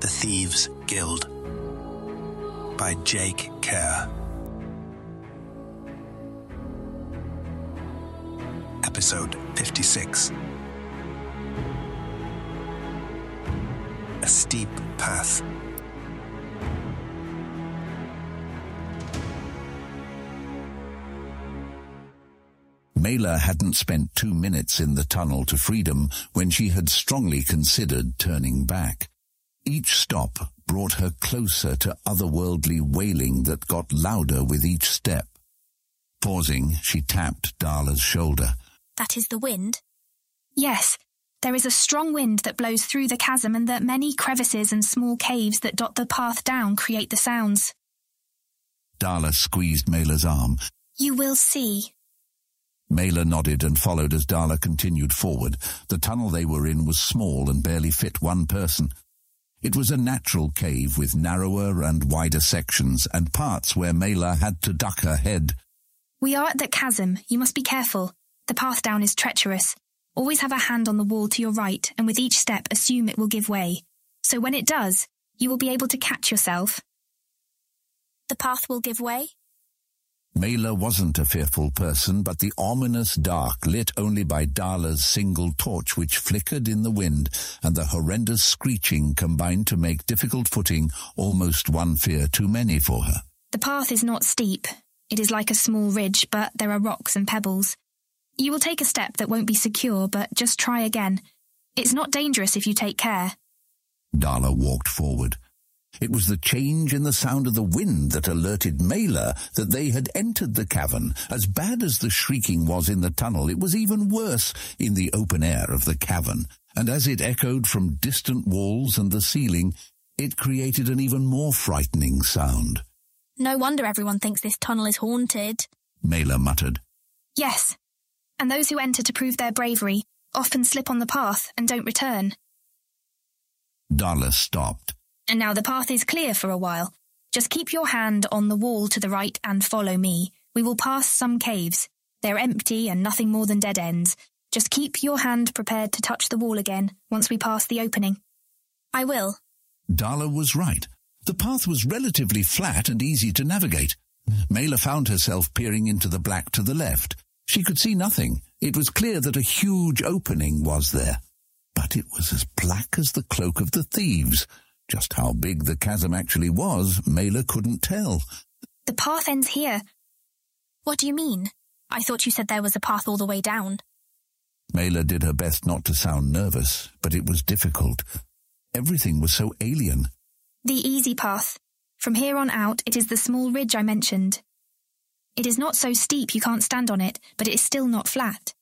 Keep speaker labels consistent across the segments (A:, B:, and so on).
A: The Thieves Guild by Jake Kerr. Episode 56 A Steep Path.
B: Mela hadn't spent two minutes in the tunnel to freedom when she had strongly considered turning back. Each stop brought her closer to otherworldly wailing that got louder with each step. Pausing, she tapped Darla's shoulder.
C: That is the wind?
D: Yes, there is a strong wind that blows through the chasm and the many crevices and small caves that dot the path down create the sounds.
B: Darla squeezed Mela's arm.
D: You will see.
B: Mela nodded and followed as Darla continued forward. The tunnel they were in was small and barely fit one person. It was a natural cave with narrower and wider sections and parts where Mela had to duck her head.
D: We are at the chasm. You must be careful. The path down is treacherous. Always have a hand on the wall to your right, and with each step assume it will give way. So when it does, you will be able to catch yourself.
C: The path will give way?
B: Mela wasn't a fearful person, but the ominous dark lit only by Darla's single torch which flickered in the wind, and the horrendous screeching combined to make difficult footing almost one fear too many for her.
D: The path is not steep. It is like a small ridge, but there are rocks and pebbles. You will take a step that won't be secure, but just try again. It's not dangerous if you take care.
B: Darla walked forward. It was the change in the sound of the wind that alerted Mela that they had entered the cavern. As bad as the shrieking was in the tunnel, it was even worse in the open air of the cavern, and as it echoed from distant walls and the ceiling, it created an even more frightening sound.
C: No wonder everyone thinks this tunnel is haunted.
B: Mela muttered.
D: Yes, and those who enter to prove their bravery often slip on the path and don't return.
B: Darla stopped.
D: And now the path is clear for a while. Just keep your hand on the wall to the right and follow me. We will pass some caves. They're empty and nothing more than dead ends. Just keep your hand prepared to touch the wall again once we pass the opening.
C: I will.
B: Darla was right. The path was relatively flat and easy to navigate. Mela found herself peering into the black to the left. She could see nothing. It was clear that a huge opening was there. But it was as black as the cloak of the thieves. Just how big the chasm actually was, Mela couldn't tell.
D: The path ends here.
C: What do you mean? I thought you said there was a path all the way down.
B: Mela did her best not to sound nervous, but it was difficult. Everything was so alien.
D: The easy path. From here on out, it is the small ridge I mentioned. It is not so steep you can't stand on it, but it is still not flat.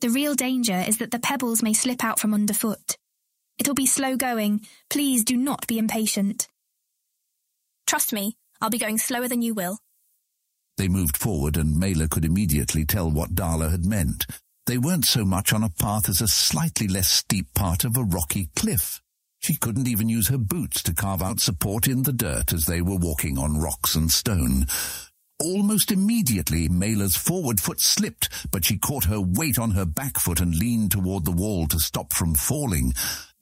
D: The real danger is that the pebbles may slip out from underfoot. It'll be slow going. Please do not be impatient.
C: Trust me, I'll be going slower than you will.
B: They moved forward and Mela could immediately tell what Darla had meant. They weren't so much on a path as a slightly less steep part of a rocky cliff. She couldn't even use her boots to carve out support in the dirt as they were walking on rocks and stone. Almost immediately, Mela's forward foot slipped, but she caught her weight on her back foot and leaned toward the wall to stop from falling.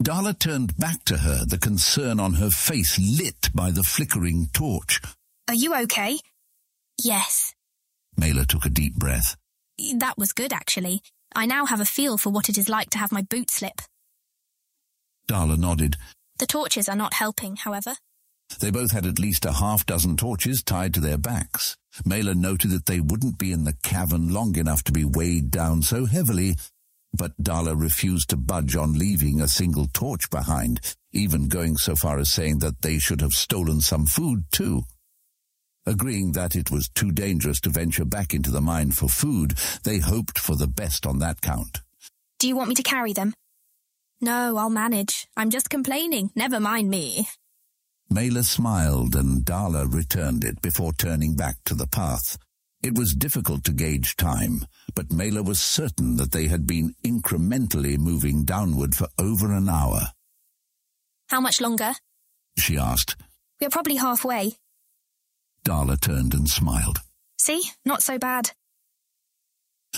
B: Darla turned back to her, the concern on her face lit by the flickering torch.
D: Are you okay?
C: Yes.
B: Mela took a deep breath.
C: That was good, actually. I now have a feel for what it is like to have my boot slip.
B: Darla nodded.
C: The torches are not helping, however.
B: They both had at least a half dozen torches tied to their backs. Mela noted that they wouldn't be in the cavern long enough to be weighed down so heavily, but Darla refused to budge on leaving a single torch behind, even going so far as saying that they should have stolen some food too. Agreeing that it was too dangerous to venture back into the mine for food, they hoped for the best on that count.
D: Do you want me to carry them?
C: No, I'll manage. I'm just complaining. Never mind me.
B: Mela smiled and Darla returned it before turning back to the path. It was difficult to gauge time, but Mela was certain that they had been incrementally moving downward for over an hour.
C: How much longer?
B: She asked.
D: We're probably halfway.
B: Darla turned and smiled.
D: See? Not so bad.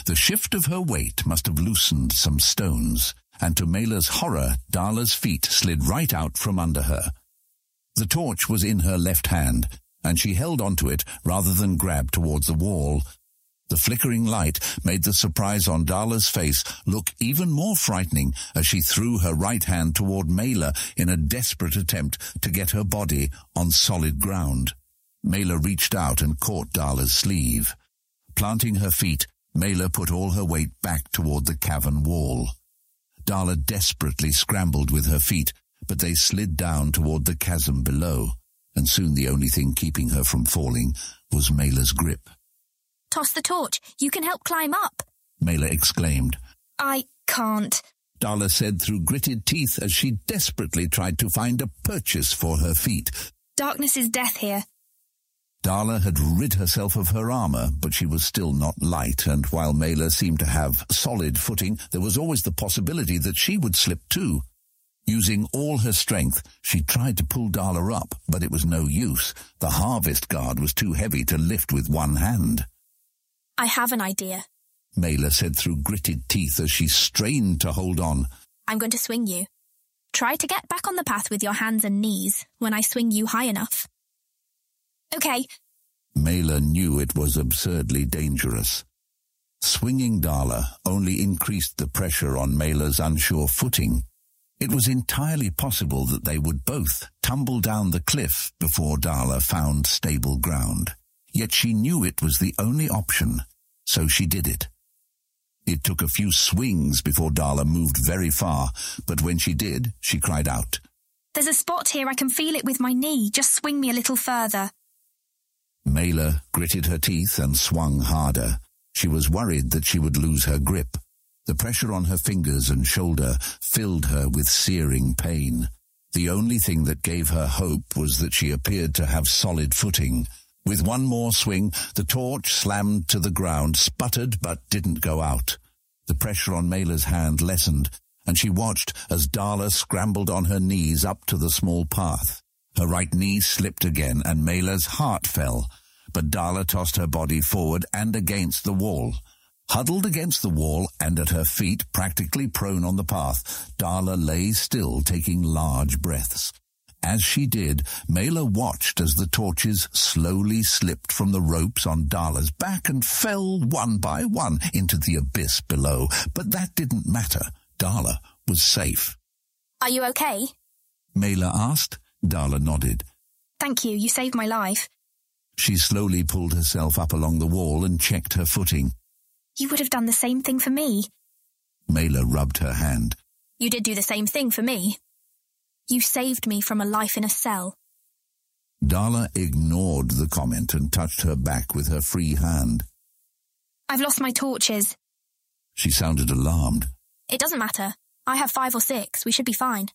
B: The shift of her weight must have loosened some stones, and to Mela's horror, Darla's feet slid right out from under her. The torch was in her left hand, and she held onto it rather than grab towards the wall. The flickering light made the surprise on Darla's face look even more frightening as she threw her right hand toward Mela in a desperate attempt to get her body on solid ground. Mela reached out and caught Darla's sleeve. Planting her feet, Mela put all her weight back toward the cavern wall. Darla desperately scrambled with her feet, but they slid down toward the chasm below, and soon the only thing keeping her from falling was Mela's grip.
D: Toss the torch. You can help climb up.
B: Mela exclaimed.
D: I can't.
B: Darla said through gritted teeth as she desperately tried to find a purchase for her feet.
D: Darkness is death here.
B: Darla had rid herself of her armor, but she was still not light, and while Mela seemed to have solid footing, there was always the possibility that she would slip too. Using all her strength, she tried to pull Darla up, but it was no use. The harvest guard was too heavy to lift with one hand.
D: I have an idea.
B: Mela said through gritted teeth as she strained to hold on.
D: I'm going to swing you. Try to get back on the path with your hands and knees when I swing you high enough. Okay.
B: Mela knew it was absurdly dangerous. Swinging Darla only increased the pressure on Mela's unsure footing. It was entirely possible that they would both tumble down the cliff before Darla found stable ground. Yet she knew it was the only option, so she did it. It took a few swings before Darla moved very far, but when she did, she cried out.
D: There's a spot here, I can feel it with my knee. Just swing me a little further.
B: Mela gritted her teeth and swung harder. She was worried that she would lose her grip. The pressure on her fingers and shoulder filled her with searing pain. The only thing that gave her hope was that she appeared to have solid footing. With one more swing, the torch slammed to the ground, sputtered but didn't go out. The pressure on Mela's hand lessened, and she watched as Darla scrambled on her knees up to the small path. Her right knee slipped again, and Mela's heart fell, but Darla tossed her body forward and against the wall. Huddled against the wall and at her feet, practically prone on the path, Darla lay still, taking large breaths. As she did, Mela watched as the torches slowly slipped from the ropes on Darla's back and fell one by one into the abyss below. But that didn't matter. Darla was safe.
D: Are you okay?
B: Mela asked. Darla nodded.
D: Thank you, you saved my life.
B: She slowly pulled herself up along the wall and checked her footing.
D: You would have done the same thing for me.
B: Mela rubbed her hand.
D: You did do the same thing for me. You saved me from a life in a cell.
B: Darla ignored the comment and touched her back with her free hand.
D: I've lost my torches.
B: She sounded alarmed.
D: It doesn't matter. I have five or six. We should be fine.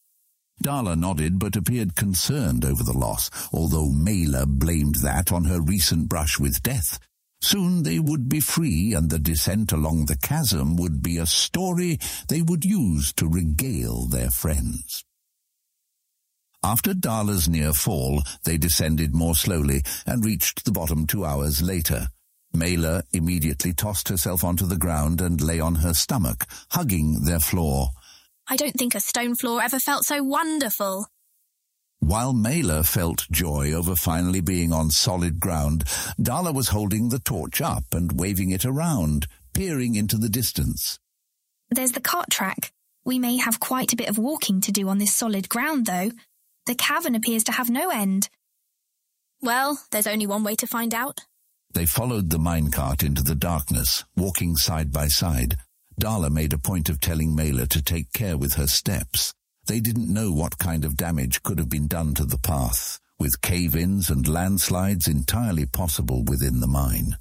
B: Darla nodded but appeared concerned over the loss, although Mela blamed that on her recent brush with death. Soon they would be free, and the descent along the chasm would be a story they would use to regale their friends. After Darla's near fall, they descended more slowly and reached the bottom two hours later. Mela immediately tossed herself onto the ground and lay on her stomach, hugging their floor.
D: I don't think a stone floor ever felt so wonderful.
B: While Mela felt joy over finally being on solid ground, Darla was holding the torch up and waving it around, peering into the distance.
D: There's the cart track. We may have quite a bit of walking to do on this solid ground, though. The cavern appears to have no end. Well, there's only one way to find out.
B: They followed the minecart into the darkness, walking side by side. Darla made a point of telling Mela to take care with her steps. They didn't know what kind of damage could have been done to the path, with cave-ins and landslides entirely possible within the mine.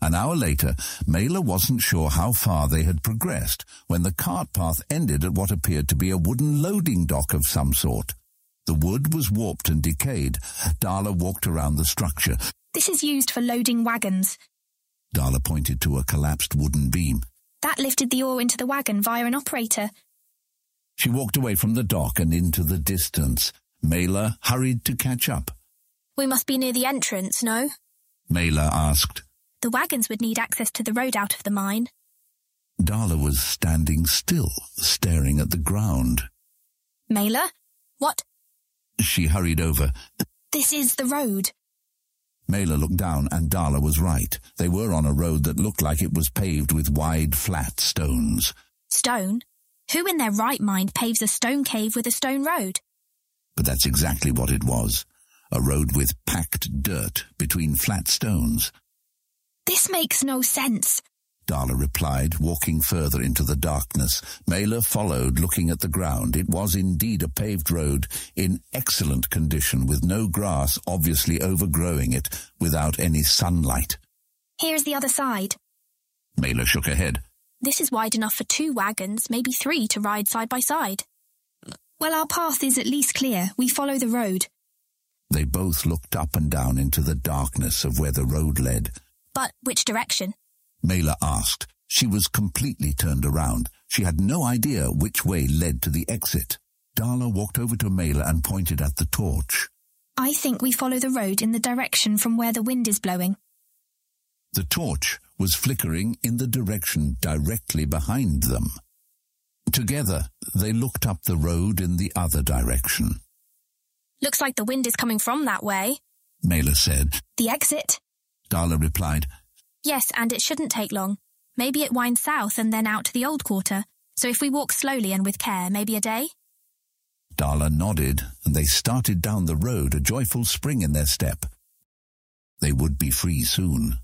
B: An hour later, Mela wasn't sure how far they had progressed when the cart path ended at what appeared to be a wooden loading dock of some sort. The wood was warped and decayed. Darla walked around the structure.
D: This is used for loading wagons.
B: Darla pointed to a collapsed wooden beam.
D: That lifted the ore into the wagon via an operator.
B: She walked away from the dock and into the distance. Mela hurried to catch up.
D: We must be near the entrance, no?
B: Mela asked.
D: The wagons would need access to the road out of the mine.
B: Darla was standing still, staring at the ground.
D: Mela? What?
B: She hurried over.
D: This is the road.
B: Mela looked down, and Darla was right. They were on a road that looked like it was paved with wide, flat stones.
D: Stone? Who in their right mind paves a stone cave with a stone road?
B: But that's exactly what it was. A road with packed dirt between flat stones.
D: This makes no sense.
B: Darla replied, walking further into the darkness. Mela followed, looking at the ground. It was indeed a paved road in excellent condition, with no grass obviously overgrowing it, without any sunlight.
D: Here's the other side.
B: Mela shook her head.
D: This is wide enough for two wagons, maybe three, to ride side by side. Well, our path is at least clear. We follow the road.
B: They both looked up and down into the darkness of where the road led.
D: But which direction?
B: Mela asked. She was completely turned around. She had no idea which way led to the exit. Darla walked over to Mela and pointed at the torch.
D: I think we follow the road in the direction from where the wind is blowing.
B: The torch was flickering in the direction directly behind them. Together, they looked up the road in the other direction.
D: Looks like the wind is coming from that way.
B: Mela said.
D: The exit?
B: Darla replied.
D: Yes, and it shouldn't take long. Maybe it winds south and then out to the old quarter. So if we walk slowly and with care, maybe a day?
B: Darla nodded, and they started down the road, a joyful spring in their step. They would be free soon.